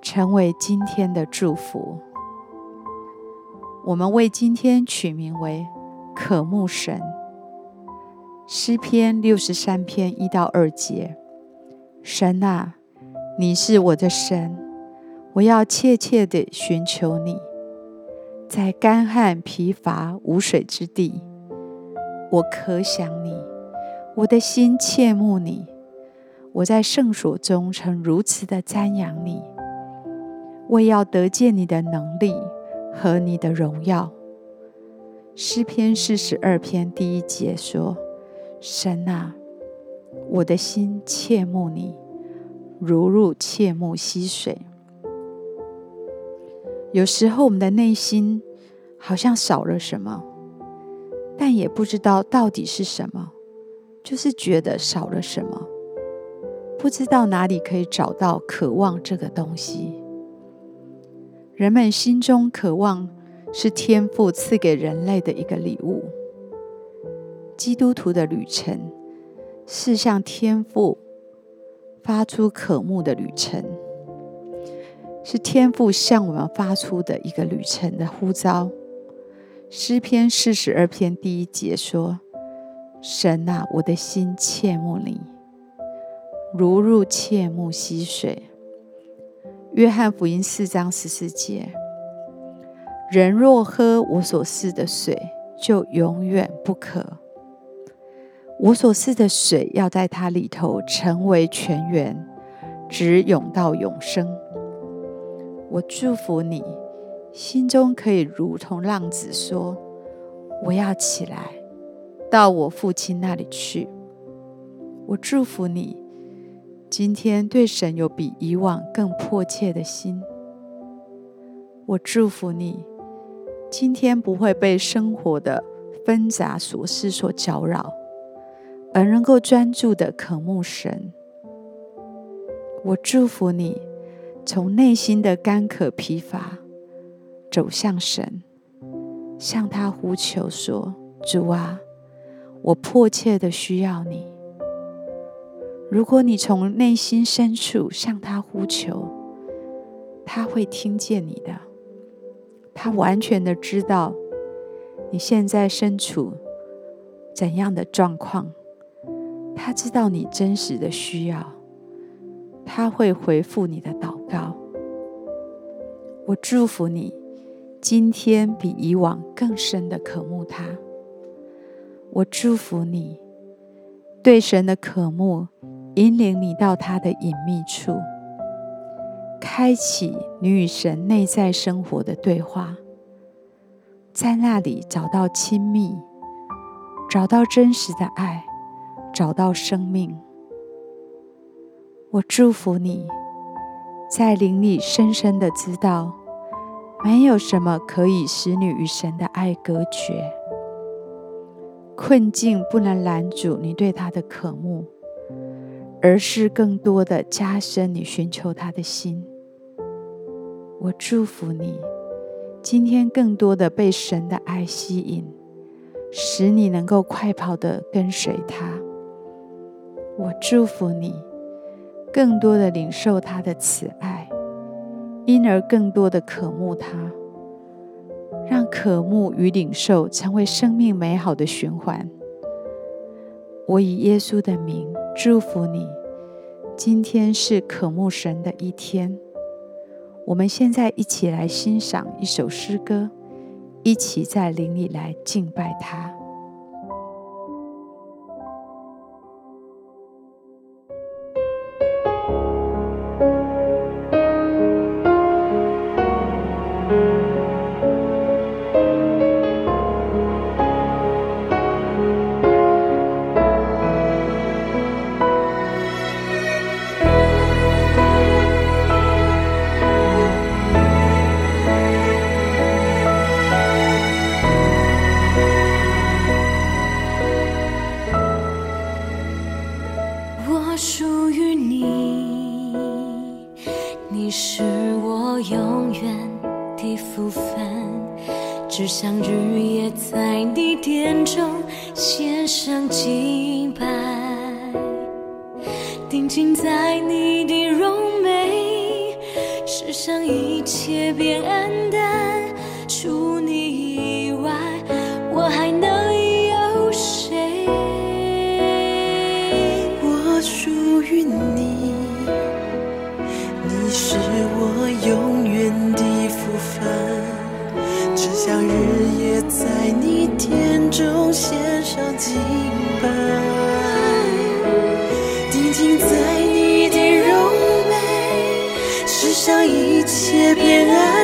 成为今天的祝福。我们为今天取名为“渴慕神”。诗篇六十三篇一到二节：神啊，你是我的神，我要切切地寻求你。在干旱疲乏无水之地，我渴想你，我的心切慕你。我在圣所中曾如此的瞻仰你。为要得见你的能力和你的荣耀。诗篇四十二篇第一节说：“神啊，我的心切慕你，如入切慕溪水。”有时候我们的内心好像少了什么，但也不知道到底是什么，就是觉得少了什么，不知道哪里可以找到渴望这个东西。人们心中渴望是天父赐给人类的一个礼物。基督徒的旅程是向天父发出渴慕的旅程，是天父向我们发出的一个旅程的呼召。诗篇四十二篇第一节说：“神啊，我的心切慕你，如入切慕溪水。”约翰福音四章十四节：人若喝我所赐的水，就永远不渴。我所赐的水要在他里头成为泉源，直涌到永生。我祝福你，心中可以如同浪子说：“我要起来，到我父亲那里去。”我祝福你。今天对神有比以往更迫切的心，我祝福你，今天不会被生活的纷杂琐事所搅扰，而能够专注的渴慕神。我祝福你，从内心的干渴疲乏走向神，向他呼求说：“主啊，我迫切的需要你。”如果你从内心深处向他呼求，他会听见你的。他完全的知道你现在身处怎样的状况，他知道你真实的需要，他会回复你的祷告。我祝福你，今天比以往更深的渴慕他。我祝福你，对神的渴慕。引领你到他的隐秘处，开启你与神内在生活的对话，在那里找到亲密，找到真实的爱，找到生命。我祝福你，在灵里深深的知道，没有什么可以使你与神的爱隔绝，困境不能拦阻你对他的渴慕。而是更多的加深你寻求他的心。我祝福你，今天更多的被神的爱吸引，使你能够快跑的跟随他。我祝福你，更多的领受他的慈爱，因而更多的渴慕他，让渴慕与领受成为生命美好的循环。我以耶稣的名祝福你，今天是渴慕神的一天。我们现在一起来欣赏一首诗歌，一起在灵里来敬拜他。不凡，只想日夜在你殿中献上敬拜，定睛在你的容美，世上一切变黯淡，敬拜，定睛在你的柔美，世上一切变爱。